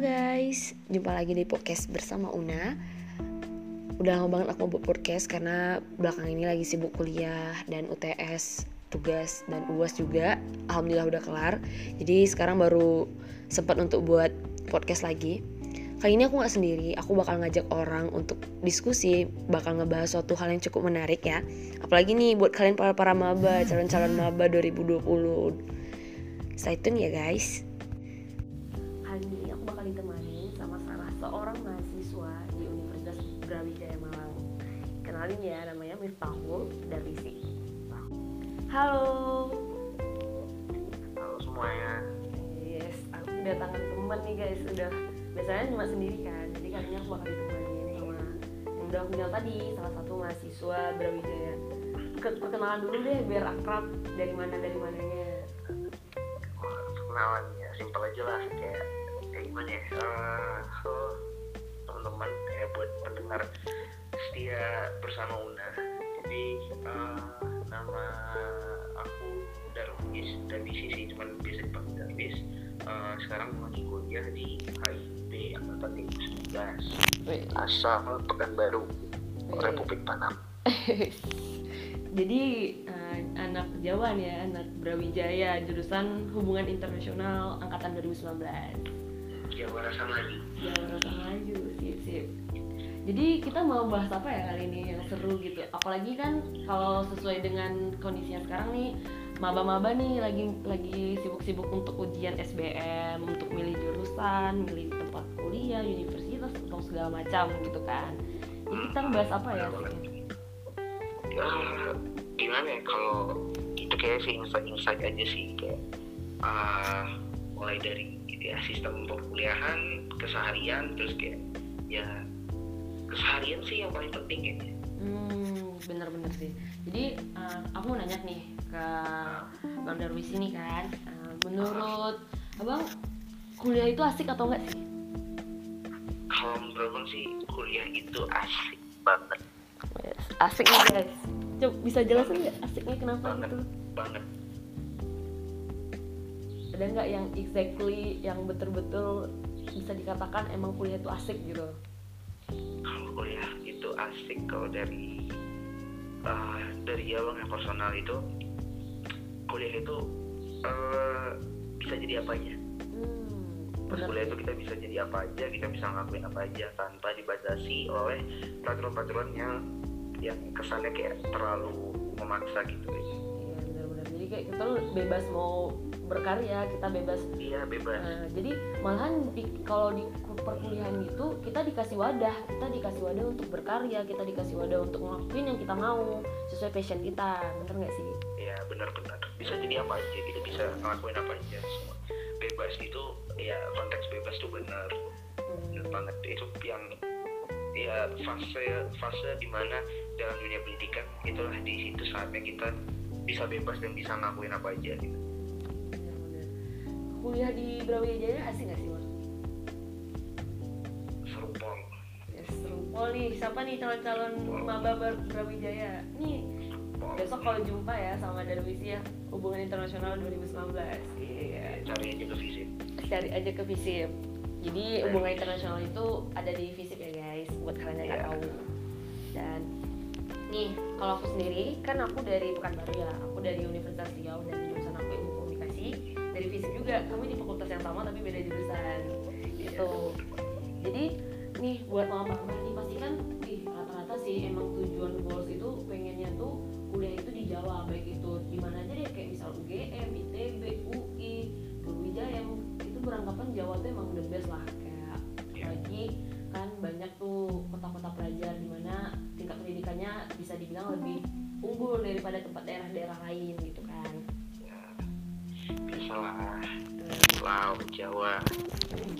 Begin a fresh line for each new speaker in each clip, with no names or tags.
guys, jumpa lagi di podcast bersama Una. Udah lama banget aku buat podcast karena belakang ini lagi sibuk kuliah dan UTS, tugas, dan UAS juga. Alhamdulillah udah kelar. Jadi sekarang baru sempat untuk buat podcast lagi. Kali ini aku gak sendiri, aku bakal ngajak orang untuk diskusi Bakal ngebahas suatu hal yang cukup menarik ya. Apalagi nih buat kalian para-para maba, calon-calon maba 2020 Stay tune ya guys Kenalin ya, namanya Miftahul dari Si. Halo.
Halo semuanya.
Yes, aku kedatangan teman nih guys. Udah biasanya cuma sendiri kan. Jadi kali ini aku bakal ditemani sama yang udah aku kenal tadi, salah satu mahasiswa Brawijaya. Ke- Perkenalan dulu deh biar akrab dari mana dari mananya.
Kenalan ya, simpel aja lah kayak kayak gimana ya? Eh, so, teman-teman ya buat pendengar setia bersama Una. Jadi eh, nama aku Darwis dari sisi cuman biasa dipanggil Darwis. Eh, sekarang lagi kuliah di HIP angkatan 2019
Wih,
asal Pekanbaru. Republik Panam.
Jadi eh, anak Jawa nih ya, anak Brawijaya jurusan Hubungan Internasional angkatan 2019.
Jawa rasa lagi.
Jawa Rasa Maju, sip sip. Jadi kita mau bahas apa ya kali ini yang seru gitu. Apalagi kan kalau sesuai dengan kondisinya sekarang nih, maba-maba nih lagi lagi sibuk-sibuk untuk ujian SBM, untuk milih jurusan, milih tempat kuliah, universitas atau segala macam gitu kan. Jadi kita ngebahas apa ya sih?
ya gimana ya kalau itu kayak sih insight-insight aja sih kayak uh, mulai dari ya sistem perkuliahan keseharian terus kayak ya keseharian sih yang paling penting kayaknya
Hmm, bener-bener sih. Jadi eh, aku mau nanya nih ke Bang Darwis ini kan, eh, menurut abang kuliah itu asik atau enggak sih?
kalau menurut abang sih kuliah itu asik banget
Asik nih guys. Coba bisa jelasin nggak asiknya kenapa
Banget.
gitu?
banget
Ada nggak yang exactly yang betul-betul bisa dikatakan emang kuliah itu asik gitu?
Kalau kuliah itu asik kalau dari uh, dari abang yang personal itu kuliah itu uh, bisa jadi apa aja.
Hmm,
pas kuliah itu kita bisa jadi apa aja kita bisa ngelakuin apa aja tanpa dibatasi oleh peraturan-peraturan yang yang kesannya kayak terlalu memaksa gitu.
Iya benar-benar. Jadi kayak kita bebas mau berkarya, kita bebas.
Iya bebas.
Nah, jadi malahan di, kalau di perkuliahan itu kita dikasih wadah, kita dikasih wadah untuk berkarya, kita dikasih wadah untuk ngelakuin yang kita mau sesuai passion kita, bener nggak sih?
iya benar-benar bisa jadi apa aja kita bisa ngelakuin apa aja semua. Bebas itu ya konteks bebas tuh benar
Hmm,
banget. Itu yang ya fase fase di mana dalam dunia pendidikan itulah di situ saatnya kita bisa bebas dan bisa ngelakuin apa aja gitu.
Kuliah di Brawijaya asik nggak sih, Mas?
seru pol
Ya, seru. Oh nih, siapa nih calon-calon maba Brawijaya? Nih, besok kalau jumpa ya sama Darwis ya, hubungan internasional 2019. Iya.
cari aja ke visip
cari aja ke FISIP jadi hubungan internasional itu ada di FISIP ya guys buat kalian yang
Iya.
tahu dan nih kalau aku sendiri kan aku dari Pekanbaru ya aku dari Universitas Riau dan dari FISIP juga. Kami di fakultas yang sama tapi beda jurusan. Gitu. Jadi nih buat mama-mama nih pasti kan ih rata-rata sih emang tujuan goals itu pengennya tuh kuliah itu di Jawa baik itu di mana aja deh kayak misal UGM, ITB, UI, Brawijaya itu beranggapan Jawa tuh emang the best lah. Kayak apalagi kan banyak tuh kota-kota pelajar di mana tingkat pendidikannya bisa dibilang lebih unggul daripada tempat daerah-daerah lain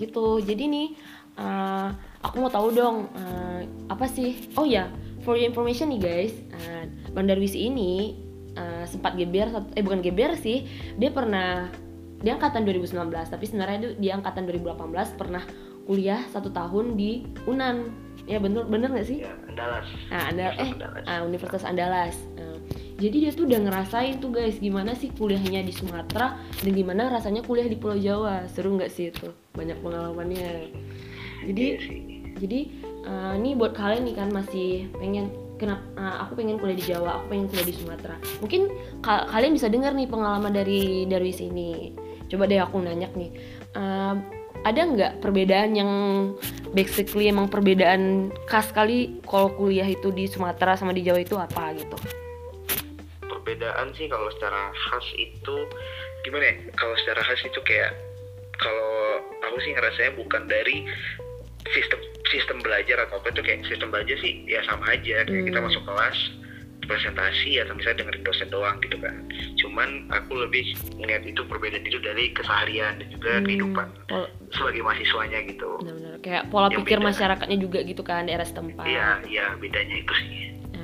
gitu. Jadi nih eh, aku mau tahu dong eh, apa sih? Oh ya for your information nih guys eh, Bang Darwis ini eh, sempat geber eh bukan geber sih dia pernah dia angkatan 2019 tapi sebenarnya dia, dia angkatan 2018 pernah kuliah satu tahun di Unan. Ya bener bener nggak sih?
Ya Andalas.
Nah, Anda, eh
Andalas.
ah, Universitas Andalas. Nah, jadi dia tuh udah ngerasain tuh guys gimana sih kuliahnya di Sumatera dan gimana rasanya kuliah di Pulau Jawa. Seru nggak sih itu? Banyak pengalamannya. Jadi
Iya
jadi uh, ini buat kalian nih kan masih pengen kenapa uh, aku pengen kuliah di Jawa aku pengen kuliah di Sumatera. Mungkin ka- kalian bisa dengar nih pengalaman dari dari sini. Coba deh aku nanya nih um, ada nggak perbedaan yang basically emang perbedaan khas kali kalau kuliah itu di Sumatera sama di Jawa itu apa gitu
perbedaan sih kalau secara khas itu gimana ya? Kalau secara khas itu kayak kalau aku sih ngerasanya bukan dari sistem sistem belajar atau apa itu kayak sistem belajar sih ya sama aja. Kayak kita
Hmm.
masuk kelas presentasi atau misalnya dengerin dosen doang gitu kan. Cuman aku lebih ngeliat itu perbedaan itu dari keseharian dan juga
Hmm,
kehidupan
pol-
sebagai mahasiswanya gitu.
Benar-benar. Kayak pola
Yang
pikir
beda.
masyarakatnya juga gitu kan daerah setempat.
Iya iya bedanya itu sih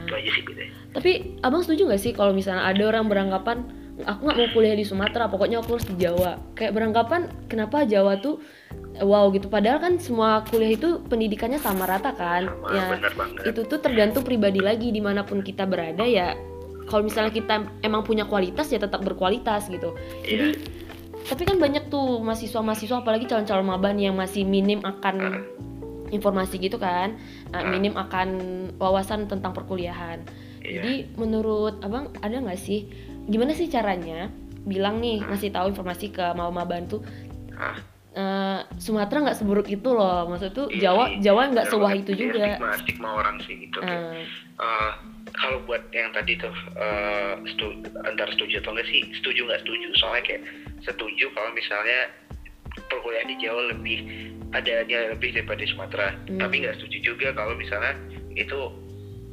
itu aja sih bedanya
Tapi abang setuju gak sih kalau misalnya ada orang beranggapan aku nggak mau kuliah di Sumatera, pokoknya aku harus di Jawa. Kayak beranggapan kenapa Jawa tuh wow gitu. Padahal kan semua kuliah itu pendidikannya sama rata kan.
sama
ya itu tuh tergantung pribadi lagi di mana pun kita berada ya. Kalau misalnya kita emang punya kualitas ya tetap berkualitas gitu.
iya
Jadi tapi kan banyak tuh mahasiswa-mahasiswa apalagi calon-calon maba nih yang masih minim akan informasi gitu kan, Nah,
Ah.
minim akan wawasan tentang perkuliahan.
iya
Jadi menurut abang ada nggak sih gimana sih caranya bilang nih
Hmm.
ngasih tahu informasi ke mau bantu eh, Sumatera nggak seburuk itu loh maksud tuh
Iya
Jawa
sih,
Jawa nggak sewah
banget.
itu
Iya,
juga
stigma stigma orang sih gitu
Eh,
eh, kalau buat yang tadi tuh eh, stu- antara setuju atau enggak sih setuju nggak setuju soalnya kayak setuju kalau misalnya perkuliahan di Jawa lebih adanya lebih daripada di Sumatera.
Hmm.
tapi nggak setuju juga kalau misalnya itu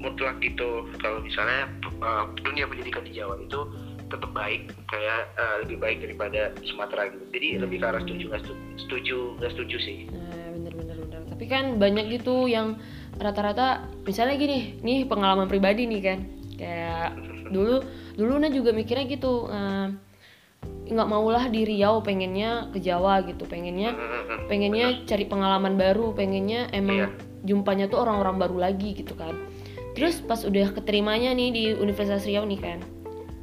mutlak gitu. Kalau misalnya eh, dunia pendidikan di Jawa itu tetap baik kayak eh, lebih baik daripada Sumatera gitu. Jadi lebih ke arah setuju nggak setuju nggak setuju sih.
Nah, bener bener bener. Tapi kan banyak gitu yang rata-rata misalnya gini nih pengalaman pribadi nih kan. Kayak dulu dulu Nah juga mikirnya gitu eh, nggak maulah di Riau pengennya ke Jawa gitu. Pengennya pengennya cari pengalaman baru pengennya emang
Iya.
jumpanya tuh orang-orang baru lagi gitu kan. Terus pas udah keterimanya nih di Universitas Riau nih kan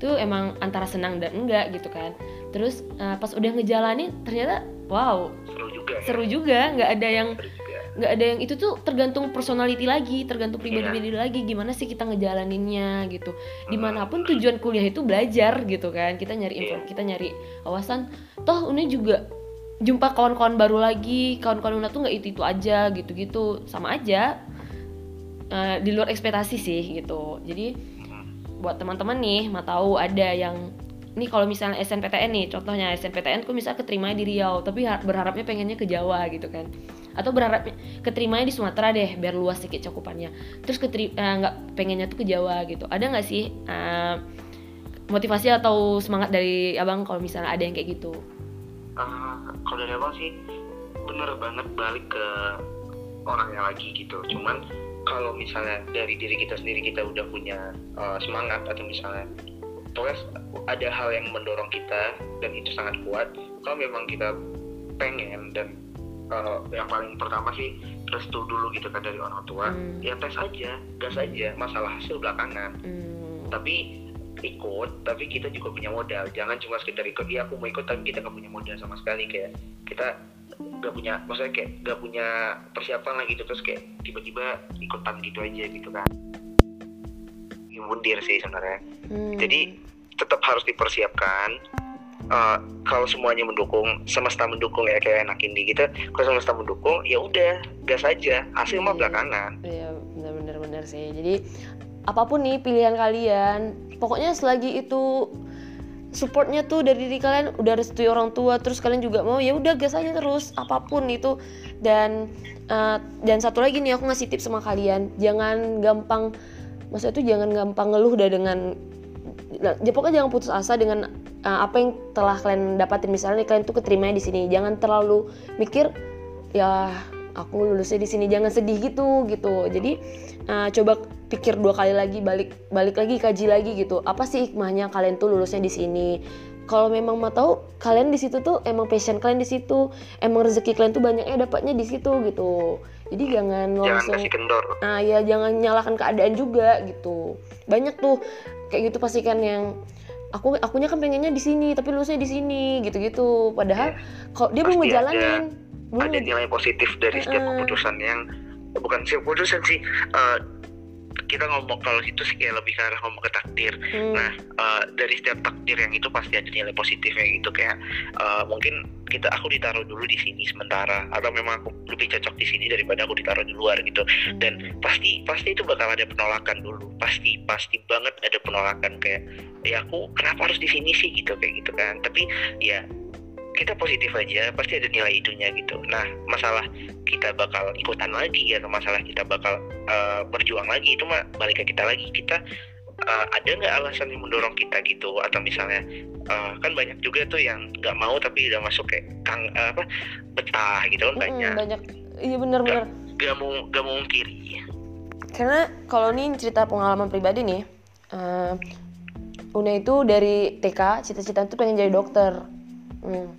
tuh emang antara senang dan enggak gitu kan. Terus eh, pas udah ngejalanin ternyata wow
seru juga ya.
seru juga. Nggak ada yang
seru
nggak ada yang itu tuh tergantung personality lagi tergantung pribadi-pribadi lagi gimana sih kita ngejalaninnya gitu. Di mana pun tujuan kuliah itu belajar gitu kan. Kita nyari info
Iya.
kita nyari wawasan. Toh ini juga jumpa kawan-kawan baru lagi kawan-kawan Una tuh nggak itu itu aja gitu-gitu. Sama aja Eh, di luar ekspektasi sih gitu. Jadi buat teman-teman nih mau tahu ada yang nih kalau misalnya SNPTN nih contohnya SNPTN kok misalnya keterima di Riau tapi har- berharapnya pengennya ke Jawa gitu kan atau berharap keterimanya di Sumatera deh biar luas sedikit cakupannya. Terus eh, nggak pengennya tuh ke Jawa gitu. Ada nggak sih eh, motivasi atau semangat dari abang kalau misalnya ada yang kayak gitu?
Ah, kalau dari abang sih bener banget balik ke orangnya lagi gitu. Cuman kalau misalnya dari diri kita sendiri kita udah punya uh, semangat atau misalnya pokoknya ada hal yang mendorong kita dan itu sangat kuat kalau memang kita pengen dan uh, yang paling pertama sih restu dulu gitu kan dari orang tua.
Hmm.
ya tes aja gas aja masalah hasil belakangan.
Hmm,
tapi ikut tapi kita juga punya modal. Jangan cuma sekedar ikut iya aku mau ikut tapi kita nggak punya modal sama sekali. Kayak kita nggak punya maksudnya kayak nggak punya persiapan lah gitu. Terus kayak tiba-tiba ikutan gitu aja gitu kan. Mundir sih sebenarnya.
Hmm.
jadi tetap harus dipersiapkan Eh, kalau semuanya mendukung semesta mendukung ya kayak enak ini gitu kalau semesta mendukung ya udah gas aja hasil mah
Iya.
belakangan
Iya benar-benar benar sih. Jadi apa pun nih pilihan kalian, pokoknya selagi itu supportnya tuh dari diri kalian udah restui orang tua, terus kalian juga mau ya udah gas aja terus apa pun itu dan eh, dan satu lagi nih aku ngasih tips sama kalian, jangan gampang maksudnya tuh jangan gampang ngeluh dah dengan ya pokoknya jangan putus asa dengan uh, apa yang telah kalian dapatin. Misalnya nih, kalian tuh keterimanya di sini. Jangan terlalu mikir ya aku lulusnya di sini. Jangan sedih gitu gitu. Jadi uh, coba pikir dua kali lagi balik balik lagi kaji lagi gitu. Apa sih hikmahnya kalian tuh lulusnya di sini? Kalau memang mau tahu kalian di situ tuh emang passion kalian di situ. Emang rezeki kalian tuh banyaknya dapatnya di situ gitu. Jadi jangan
jangan
langsung
kasih kendor.
Ah ya jangan nyalakan keadaan juga gitu. Banyak tuh kayak gitu pasti kan yang aku akunya kan pengennya di sini tapi lulusnya di sini gitu-gitu padahal kalau dia belum
Pasti
ngejalanin belum
ada nilai positif dari setiap
Heeh.
keputusan yang bukan sih keputusan sih eh, kita ngomong kalau itu sih kayak lebih ke arah ngomong ke takdir
Hmm,
Nah, eh, dari setiap takdir yang itu pasti ada nilai positifnya gitu kayak eh, mungkin kita aku ditaruh dulu di sini sementara atau memang aku lebih cocok di sini daripada aku ditaruh di luar gitu.
hmm.
Dan pasti pasti itu bakal ada penolakan dulu. Pasti pasti banget ada penolakan kayak ya aku kenapa harus di sini sih gitu kayak gitu kan. Tapi ya kita positif aja pasti ada nilai itunya gitu. Nah, masalah kita bakal ikutan lagi atau masalah kita bakal eh, berjuang lagi itu mah balik ke kita lagi. Kita uh, ada nggak alasan yang mendorong kita gitu? Atau misalnya uh, kan banyak juga tuh yang nggak mau tapi udah masuk kayak kang uh, apa betah gitu kan
Mm-mm,
banyak.
banyak. Iya bener-bener
gak mau gak mau kiri
karena kalau nih cerita pengalaman pribadi nih eh, Una itu dari TK cita-cita tuh pengen jadi dokter. Hmm.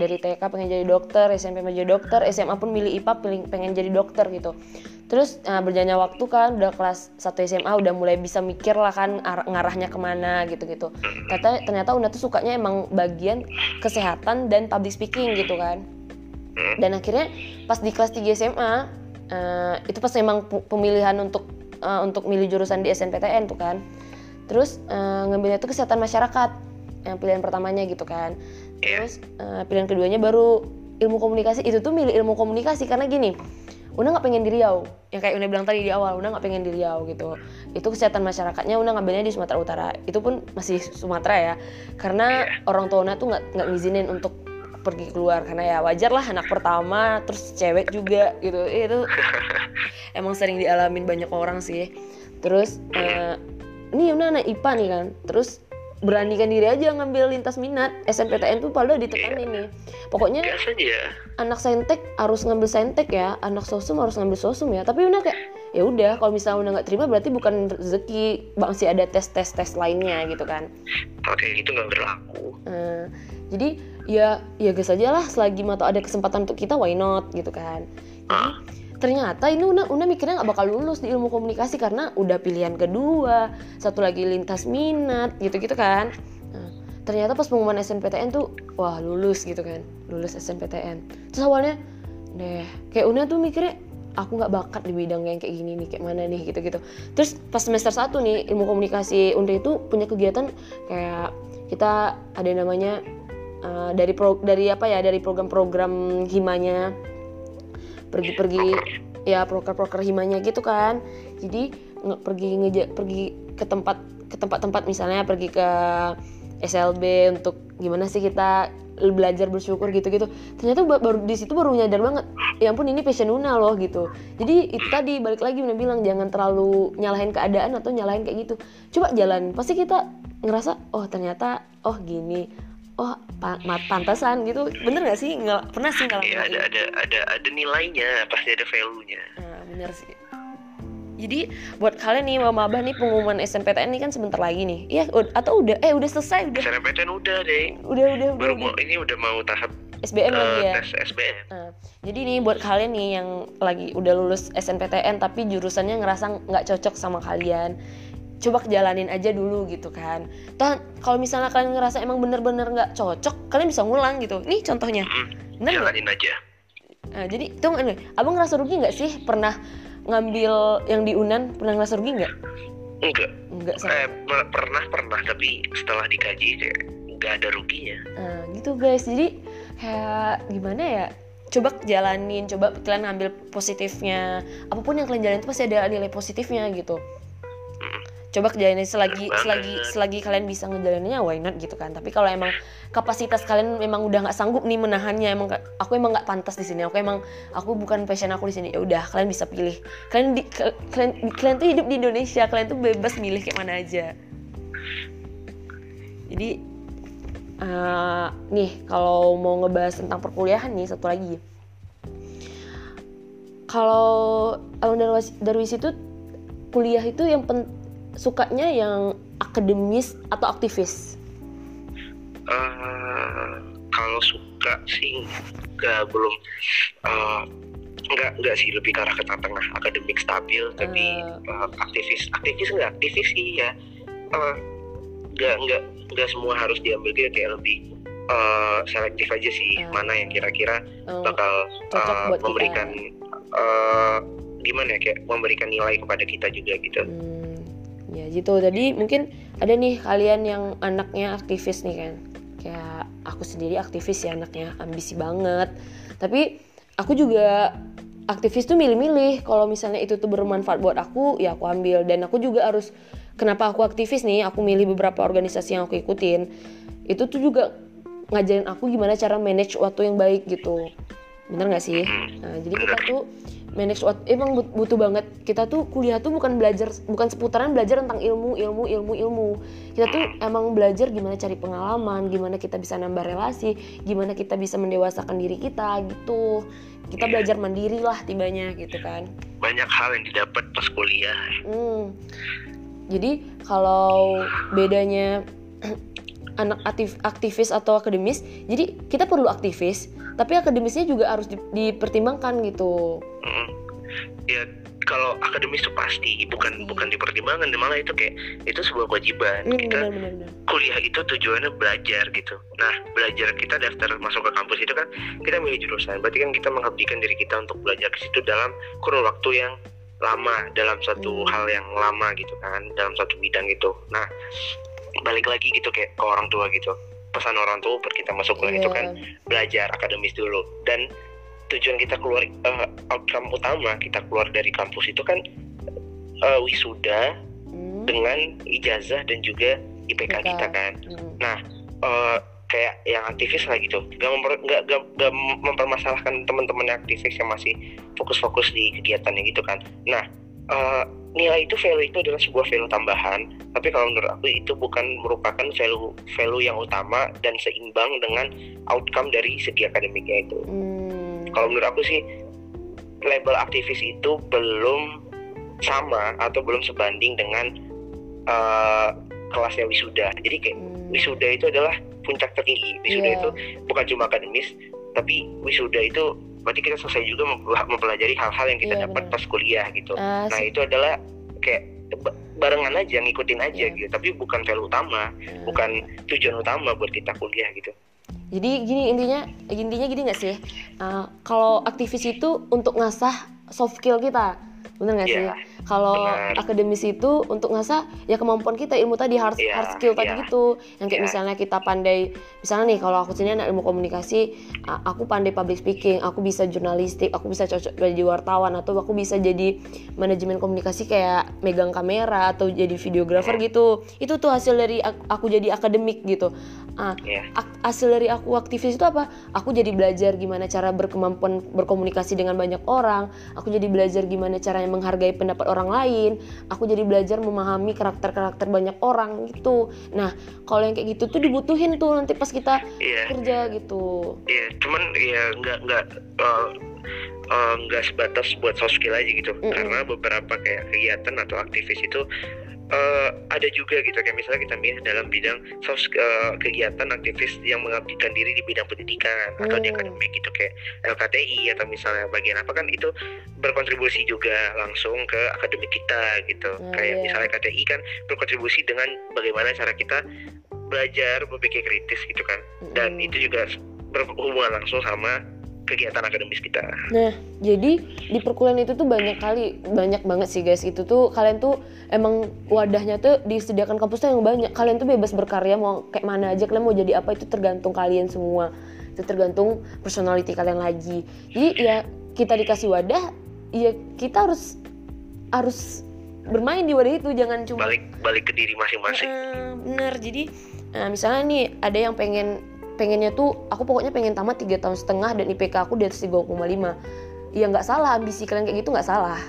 Dari TK pengen jadi dokter SMP pengen jadi dokter SMA pun milih IPA pengen jadi dokter gitu. Terus eh, berjalannya waktu kan udah kelas 1 SMA udah mulai bisa mikir lah kan ar- ngarahnya ke mana gitu-gitu. Ternyata ternyata Una tuh sukanya emang bagian kesehatan dan public speaking gitu kan. Dan akhirnya pas di kelas 3 SMA eh, itu pas emang pemilihan untuk eh, untuk milih jurusan di SNPTN tuh kan. Terus eh, ngambilnya tuh kesehatan masyarakat yang pilihan pertamanya gitu kan
Iya.
terus eh, pilihan keduanya baru ilmu komunikasi. Itu tuh milih ilmu komunikasi karena gini Una nggak pengen di Riau. Yang kayak Una bilang tadi di awal Una nggak pengen di Riau gitu. Itu kesehatan masyarakatnya Una ngambilnya di Sumatera Utara. Itu pun masih Sumatera ya. Karena orang tua Una tuh nggak nggak ngizinin untuk pergi keluar. Karena ya wajar lah anak pertama terus cewek juga gitu. Itu emang sering dialamin banyak orang sih. Terus eh, ini Una anak IPA nih kan. Terus beranikan diri aja ngambil lintas minat. SNPTN tuh padahal ditekanin nih pokoknya
biasa aja
anak saintek harus ngambil saintek ya. Anak sosum harus ngambil sosum ya. Tapi Una kayak ya udah kalau misalnya Una nggak terima berarti bukan rezeki masih ada tes tes tes lainnya gitu kan.
Kalau kayak gitu nggak berlaku.
Eh, jadi ya ya gas aja lah selagi atau ada kesempatan untuk kita why not gitu kan. Jadi ternyata ini Una Una mikirnya nggak bakal lulus di ilmu komunikasi karena udah pilihan kedua. Satu lagi lintas minat gitu gitu kan. Nah, ternyata pas pengumuman SNPTN tuh wah lulus gitu kan. Lulus SNPTN terus awalnya deh kayak Una tuh mikirnya aku nggak bakat di bidang yang kayak gini nih kayak mana nih gitu gitu terus pas semester 1 nih ilmu komunikasi Unda itu punya kegiatan kayak kita ada yang namanya uh, dari pro, dari apa ya dari program-program himanya pergi-pergi ya proker-proker himanya gitu kan. Jadi nge- pergi ngeja pergi ke tempat ke tempat-tempat misalnya pergi ke SLB untuk gimana sih kita belajar bersyukur gitu-gitu. Ternyata ba- baru di situ baru nyadar banget ya ampun ini passion Una loh gitu. Jadi itu tadi balik lagi Una bilang jangan terlalu nyalahin keadaan atau nyalahin kayak gitu. Coba jalan pasti kita ngerasa oh ternyata oh gini oh pantasan gitu bener gak sih nggak pernah sih ngalamin
ya ada ada ada ada nilainya pasti ada value nya
Nah, bener sih. Jadi buat kalian nih mau mabah nih pengumuman SNPTN ini kan sebentar lagi nih. Iya, ud- atau udah eh udah selesai udah.
SNMPTN udah deh
Udah udah
baru
udah.
mau ini udah mau tahap
SBM lagi
eh,
ya.
tes SBM
Nah, jadi nih buat kalian nih yang lagi udah lulus SNPTN tapi jurusannya ngerasa nggak cocok sama kalian, coba jalanin aja dulu gitu kan. Toh kalau misalnya kalian ngerasa emang bener-bener nggak cocok, kalian bisa ngulang gitu. Nih contohnya.
Mm,
Bener nggak?
jalanin aja
Nah, jadi nih, abang ngerasa rugi nggak sih pernah ngambil yang di Unan pernah ngerasa rugi nggak?
enggak
Enggak sama.
eh, per- pernah pernah tapi setelah dikaji kayak nggak ada ruginya
Nah, gitu guys. Jadi kayak gimana ya? Coba jalanin, coba kalian ambil positifnya. Apa pun yang kalian jalanin itu pasti ada nilai positifnya gitu. Coba jalanin selagi
Bener
selagi
banget.
selagi kalian bisa ngejalaninnya why not gitu kan. Tapi kalau emang kapasitas kalian memang udah nggak sanggup nih menahannya, emang aku emang nggak pantas di sini. Aku emang aku bukan passion aku di sini. Ya udah, kalian bisa pilih. Kalian di, kalian kalian tuh hidup di Indonesia, kalian tuh bebas milih kayak mana aja. Jadi eh, nih kalau mau ngebahas tentang perkuliahan nih satu lagi. Kalau Alun Darwis, Darwis itu kuliah itu yang sukanya yang akademis atau aktivis?
Eh, kalau suka sih nggak belum enggak enggak sih lebih ke arah ke tengah akademik stabil tapi
Eh.
uh, aktivis aktivis enggak aktivis sih ya uh, enggak enggak semua harus diambil gitu kayak lebih uh, selektif aja sih
Eh.
mana yang kira-kira
Eh,
bakal uh,
kita.
memberikan uh, gimana ya kayak memberikan nilai kepada kita juga gitu
Hmm, ya gitu. Jadi mungkin ada nih kalian yang anaknya aktivis nih kan. Kayak aku sendiri aktivis ya anaknya, ambisi banget. Tapi aku juga aktivis tuh milih-milih. Kalau misalnya itu tuh bermanfaat buat aku, ya aku ambil. Dan aku juga harus kenapa aku aktivis nih? Aku milih beberapa organisasi yang aku ikutin. Itu tuh juga ngajarin aku gimana cara manage waktu yang baik gitu. Bener gak sih? Nah, jadi kita tuh manage waktu emang but- butuh banget. Kita tuh kuliah tuh bukan belajar bukan seputaran belajar tentang ilmu ilmu ilmu ilmu. Kita tuh emang belajar gimana cari pengalaman gimana kita bisa nambah relasi gimana kita bisa mendewasakan diri kita gitu. Kita belajar mandiri lah tibanya gitu kan.
Banyak hal yang didapat pas kuliah.
Hmm. Jadi kalau bedanya anak aktif, aktivis atau akademis, jadi kita perlu aktivis, tapi akademisnya juga harus di- dipertimbangkan gitu.
Mm. ya kalau akademis itu pasti bukan
Pasti.
bukan dipertimbangkan malah itu kayak itu sebuah kewajiban
Hmm,
kita
benar benar benar.
kuliah itu tujuannya belajar gitu. Nah, belajar kita daftar masuk ke kampus itu kan kita milih jurusan. Berarti kan kita mengabdikan diri kita untuk belajar ke situ dalam kurun waktu yang lama, dalam satu
Hmm.
hal yang lama gitu kan, dalam satu bidang gitu. Nah, balik lagi gitu kayak ke orang tua gitu. Pesan orang tua buat kita masuk kuliah itu
Iya.
kan belajar akademis dulu dan tujuan kita keluar eh, outcome utama kita keluar dari kampus itu kan eh, wisuda
Hmm,
dengan ijazah dan juga IPK kita kan.
hmm.
Nah, eh, kayak yang aktivis lah gitu, gak, memper, gak, gak, gak mempermasalahkan teman-teman aktivis yang masih fokus-fokus di kegiatannya gitu kan. Nah, eh, nilai itu value itu adalah sebuah value tambahan, tapi kalau menurut aku itu bukan merupakan value value yang utama dan seimbang dengan outcome dari segi akademiknya itu.
Hmm.
Kalau menurut aku sih label aktivis itu belum sama atau belum sebanding dengan eh, kelasnya wisuda. Jadi kayak
Hmm.
wisuda itu adalah puncak tertinggi. Wisuda
Iya.
itu bukan cuma akademis, tapi wisuda itu berarti kita selesai juga mempel- mempelajari hal-hal yang kita
Iya,
dapat pas kuliah gitu.
Ah,
Nah itu adalah kayak ba- barengan aja, ngikutin aja
Iya.
gitu. Tapi bukan value utama,
ah.
bukan tujuan utama buat kita kuliah gitu.
Jadi gini intinya intinya gini nggak sih? Uh, kalau aktivis itu untuk ngasah soft skill kita, bener nggak sih?
Iya,
Kalau akademis itu untuk ngasah ya kemampuan kita ilmu tadi hard,
Iya,
hard skill tadi
iya.
gitu. Yang kayak
Iya.
misalnya kita pandai, misalnya nih kalau aku sini anak ilmu komunikasi, aku pandai public speaking, aku bisa jurnalistik, aku bisa cocok jadi wartawan atau aku bisa jadi manajemen komunikasi kayak megang kamera atau jadi videografer
Iya.
gitu. Itu tuh hasil dari ak- aku jadi akademik gitu. Ah, ak- hasil dari aku aktivis itu apa? Aku jadi belajar gimana cara berkemampuan berkomunikasi dengan banyak orang. Aku jadi belajar gimana caranya menghargai pendapat orang lain. Aku jadi belajar memahami karakter-karakter banyak orang gitu. Nah, kalau yang kayak gitu tuh dibutuhin tuh nanti pas kita
Iya.
kerja gitu.
Iya, cuman ya nggak nggak eh, nggak sebatas buat soft skill aja gitu.
Mm-mm.
Karena beberapa kayak kegiatan atau aktivis itu eh, ada juga gitu. Kayak misalnya kita milih dalam bidang soft sk- eh, kegiatan aktivis yang mengabdikan diri di bidang pendidikan atau di
Mm.
akademik gitu kayak LKTI atau misalnya bagian apa kan itu berkontribusi juga langsung ke akademik kita gitu.
Mm,
kayak misalnya KTI kan berkontribusi dengan bagaimana cara kita belajar berpikir kritis gitu kan dan itu juga berhubungan langsung sama kegiatan akademis kita.
Nah, jadi di perkuliahan itu tuh banyak kali, banyak banget sih guys. Itu tuh kalian tuh emang wadahnya tuh disediakan kampus tuh yang banyak. Kalian tuh bebas berkarya mau kayak mana aja, kalian mau jadi apa itu tergantung kalian semua. Itu tergantung personality kalian lagi. Jadi ya kita dikasih wadah, ya kita harus harus bermain di wadah itu, jangan cuma
Balik balik ke diri masing-masing.
Heeh, bener jadi nah, misalnya nih ada yang pengen pengennya tuh aku pokoknya pengen tamat tiga tahun setengah dan IPK aku di atas 3,5 ya nggak salah ambisi kalian kayak gitu nggak salah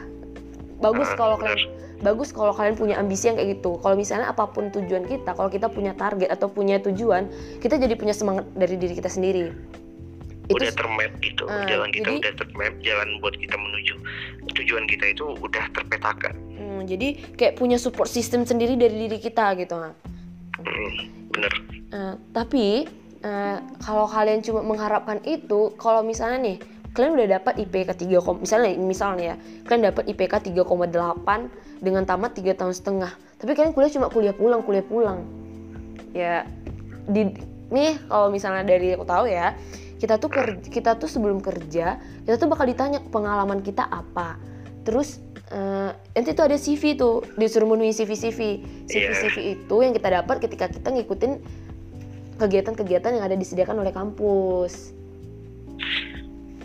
bagus
Ah,
kalau kalian bagus kalau kalian punya ambisi yang kayak gitu kalau misalnya apa pun tujuan kita kalau kita punya target atau punya tujuan kita jadi punya semangat dari diri kita sendiri itu
udah termap gitu,
Ah,
jalan kita
jadi-
udah termap, jalan buat kita menuju tujuan kita itu udah terpetakan.
hmm, jadi kayak punya support system sendiri dari diri kita gitu.
Hmm, bener.
Eh, tapi eh, kalau kalian cuma mengharapkan itu, kalau misalnya nih kalian udah dapat IPK 3, misalnya misalnya ya kalian dapat IPK 3,8 dengan tamat 3 tahun setengah. Tapi kalian kuliah cuma kuliah pulang kuliah pulang. Ya di nih kalau misalnya dari aku tahu ya kita tuh kerja, kita tuh sebelum kerja kita tuh bakal ditanya pengalaman kita apa. Terus uh, nanti tuh ada CV tuh disuruh memenuhi CV CV CV CV itu yang kita dapat ketika kita ngikutin kegiatan-kegiatan yang ada disediakan oleh kampus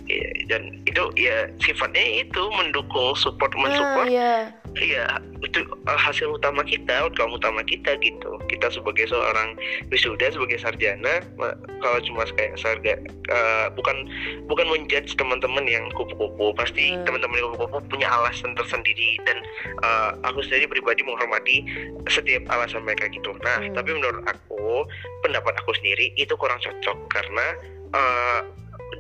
Iya, dan itu ya sifatnya itu mendukung support mensupport.
Iya.
Iya, itu uh, hasil utama kita, outcome utama kita gitu. Kita sebagai seorang wisuda, sebagai sarjana, kalau cuma kayak sarga, uh, bukan bukan menjudge teman-teman yang kupu-kupu. Pasti hmm. teman-teman yang kupu-kupu punya alasan tersendiri dan uh, aku sendiri pribadi menghormati setiap alasan mereka gitu. Nah, hmm. tapi menurut aku, pendapat aku sendiri itu kurang cocok karena uh,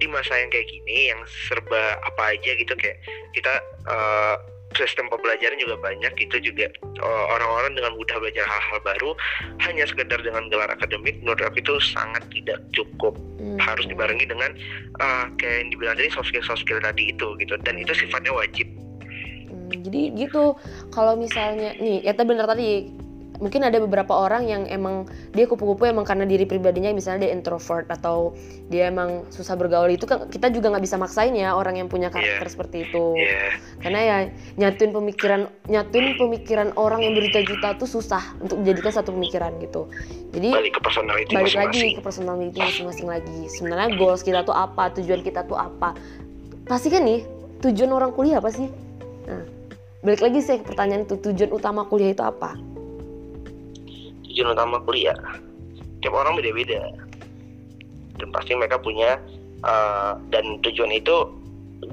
di masa yang kayak gini yang serba apa aja gitu kayak kita uh, sistem pembelajaran juga banyak itu juga uh, orang-orang dengan mudah belajar hal-hal baru hanya sekedar dengan gelar akademik menurut aku itu sangat tidak cukup. Hmm. harus dibarengi dengan uh, kayak yang dibilang tadi soft skill soft skill tadi itu gitu. Dan itu sifatnya wajib.
Hmm, jadi gitu kalau misalnya nih ya benar tadi mungkin ada beberapa orang yang emang dia kupu-kupu emang karena diri pribadinya misalnya dia introvert atau dia emang susah bergaul. Itu kan kita juga nggak bisa maksain ya orang yang punya karakter yeah. seperti itu. Yeah. karena ya nyatuin pemikiran nyatuin pemikiran orang yang berjuta-juta tuh susah untuk menjadikan satu pemikiran gitu. Jadi
balik ke personality
balik masing -masing. lagi ke personality masing-masing lagi. Sebenarnya goals kita tuh apa? Tujuan kita tuh apa? Pasti kan nih tujuan orang kuliah apa sih? Nah balik lagi sih ke pertanyaan itu tujuan utama kuliah itu apa
tujuan utama kuliah. Tiap orang beda-beda. Dan pasti mereka punya uh, dan tujuan itu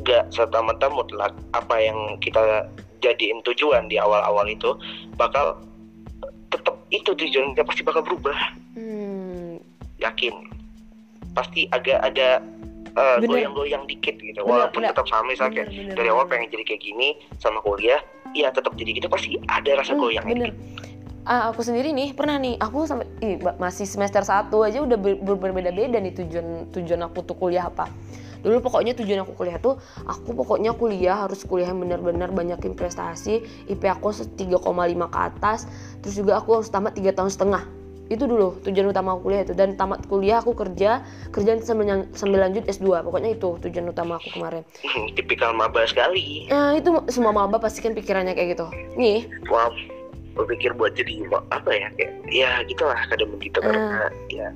gak serta-merta mutlak apa yang kita jadiin tujuan di awal-awal itu bakal tetap itu tujuannya pasti bakal berubah. Hmm. yakin? Pasti agak ada uh, goyang-goyang dikit gitu. Bener, walaupun bener. tetap sama misalnya bener, dari awal pengen jadi kayak gini sama kuliah ya tetap jadi gitu pasti ada rasa hmm, goyang bener. Dikit
ah, aku sendiri nih pernah nih. Aku sampai ih, masih semester satu aja udah ber berbeda-beda nih tujuan tujuan aku tuh kuliah apa. Dulu pokoknya tujuan aku kuliah tuh aku pokoknya kuliah harus kuliah yang benar-benar banyakin prestasi IP aku 3,5 ke atas terus juga aku harus tamat tiga tahun setengah. Itu dulu tujuan utama aku kuliah itu. Dan tamat kuliah aku kerja kerjaan sambil, sambil lanjut S2 pokoknya itu tujuan utama aku kemarin.
Tipikal maba sekali.
Nah itu semua maba pasti kan pikirannya kayak gitu. Nih
wow berpikir buat jadi apa ya? Kayak ya gitulah kadang begitu. Uh, karena ya.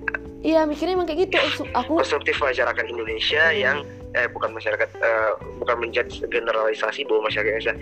Iya mikirnya emang kayak gitu. Aku
perspektif masyarakat Indonesia hmm. yang eh bukan masyarakat uh, bukan menjadi generalisasi bahwa masyarakat Indonesia.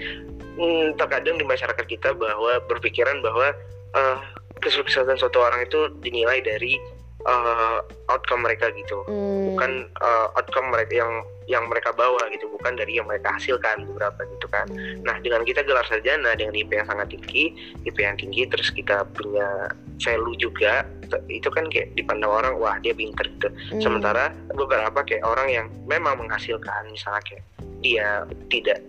Hmm, terkadang di masyarakat kita bahwa berpikiran bahwa uh, kesuksesan suatu orang itu dinilai dari uh, outcome mereka gitu hmm. bukan uh, outcome mereka yang yang mereka bawa gitu bukan dari yang mereka hasilkan beberapa gitu kan hmm. nah dengan kita gelar sarjana dengan IP yang sangat tinggi IP yang tinggi terus kita punya value juga itu kan kayak dipandang orang wah dia pinter gitu hmm. sementara beberapa kayak orang yang memang menghasilkan misalnya kayak dia tidak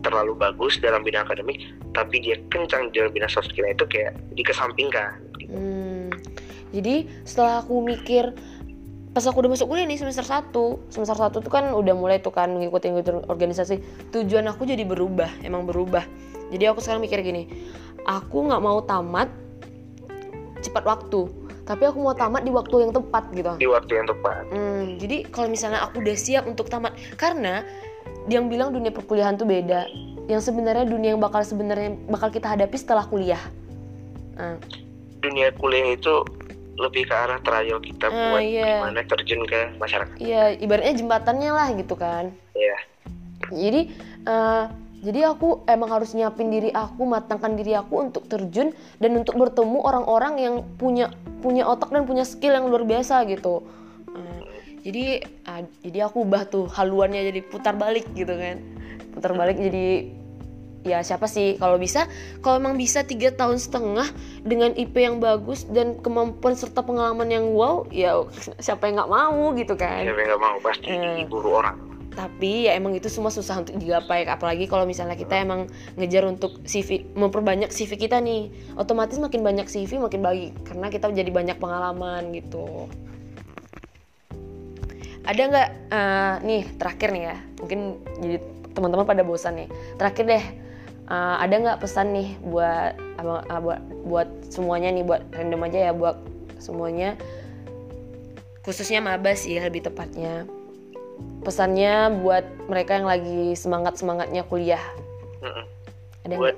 terlalu bagus dalam bidang akademik tapi dia kencang dalam bidang soft skill itu kayak dikesampingkan gitu.
hmm. Jadi setelah aku mikir pas aku udah masuk kuliah nih semester 1 semester 1 tuh kan udah mulai tuh kan ngikutin organisasi. Tujuan aku jadi berubah emang berubah. Jadi aku sekarang mikir gini aku nggak mau tamat cepat waktu tapi aku mau tamat di waktu yang tepat gitu.
Di waktu yang tepat.
Hmm, jadi kalau misalnya aku udah siap untuk tamat karena yang bilang dunia perkuliahan tuh beda. Yang sebenarnya dunia yang bakal sebenarnya bakal kita hadapi setelah kuliah.
Hmm. dunia kuliah itu lebih ke arah trial kita uh, buat iya. gimana terjun ke masyarakat.
Iya, ibaratnya jembatannya lah gitu kan.
Iya.
Jadi uh, jadi aku emang harus nyiapin diri aku, matangkan diri aku untuk terjun dan untuk bertemu orang-orang yang punya punya otak dan punya skill yang luar biasa gitu. Uh, jadi uh, jadi aku ubah tuh haluannya jadi putar balik gitu kan. Putar balik jadi ya siapa sih? Kalau bisa kalau emang bisa tiga tahun setengah dengan IP yang bagus dan kemampuan serta pengalaman yang wow ya siapa yang nggak mau gitu kan?
Siapa yang nggak mau? Pasti eh, diburu orang.
Tapi ya emang itu semua susah untuk digapai apalagi kalau misalnya kita emang ngejar untuk CV memperbanyak CV kita nih. Otomatis makin banyak CV makin bagi karena kita jadi banyak pengalaman gitu. Ada nggak uh, nih terakhir nih ya. Mungkin jadi teman-teman pada bosan nih. Terakhir deh uh, ada nggak pesan nih buat uh, buat buat semuanya nih buat random aja ya buat semuanya? Khususnya maba sih lebih tepatnya. Pesannya buat mereka yang lagi semangat semangatnya kuliah.
Mm ada buat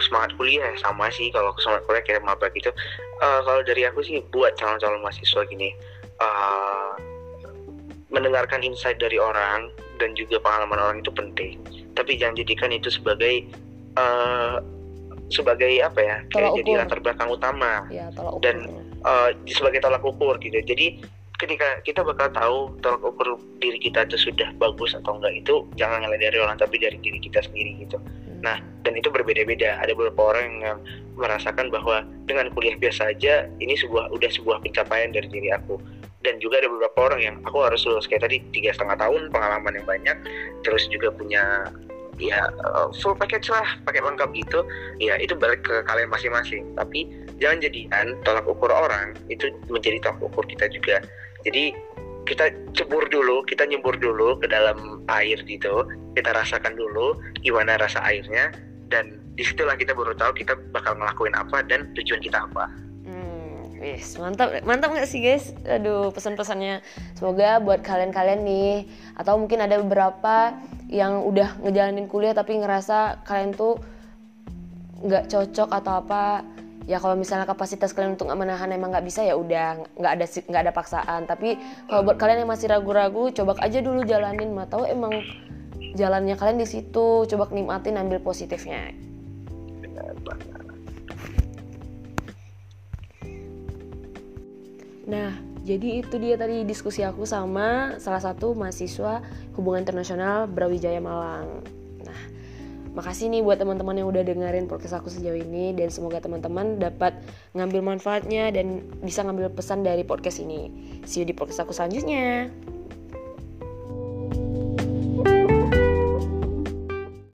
semangat kuliah sama sih kalau semangat kuliah kayak maba gitu. Uh, kalau dari aku sih buat calon-calon mahasiswa gini uh, mendengarkan insight dari orang dan juga pengalaman orang itu penting tapi jangan jadikan itu sebagai uh, sebagai apa ya kayak jadi latar belakang utama.
Ya,
dan uh, sebagai tolak ukur gitu. Jadi ketika kita bakal tahu tolak ukur diri kita itu sudah bagus atau enggak itu jangan ngeliat dari orang tapi dari diri kita sendiri gitu. Hmm. nah dan itu berbeda-beda. Ada beberapa orang yang merasakan bahwa dengan kuliah biasa aja ini sebuah udah sebuah pencapaian dari diri aku dan juga ada beberapa orang yang aku harus lulus. Kayak tadi tiga setengah tahun pengalaman yang banyak. Terus juga punya ya uh, full package lah paket lengkap gitu. Ya itu balik ke kalian masing-masing. Tapi jangan jadikan tolak ukur orang itu menjadi tolak ukur kita juga. Jadi kita cebur dulu, kita nyebur dulu ke dalam air gitu, kita rasakan dulu gimana rasa airnya, dan di situlah kita baru tahu kita bakal ngelakuin apa dan tujuan kita apa.
Wis, mantap, mantap nggak sih guys? Aduh, pesan-pesannya semoga buat kalian-kalian nih, atau mungkin ada beberapa yang udah ngejalanin kuliah tapi ngerasa kalian tuh nggak cocok atau apa. Ya kalau misalnya kapasitas kalian untuk menahan emang nggak bisa ya udah nggak ada nggak ada paksaan. Tapi kalau buat kalian yang masih ragu-ragu, coba aja dulu jalanin. Mau tahu emang jalannya kalian di situ. Coba nikmatin, ambil positifnya. Nah, jadi itu dia tadi diskusi aku sama salah satu mahasiswa Hubungan Internasional Brawijaya Malang. Nah, makasih nih buat teman-teman yang udah dengerin podcast aku sejauh ini dan semoga teman-teman dapat ngambil manfaatnya dan bisa ngambil pesan dari podcast ini. See you di podcast aku selanjutnya. thank you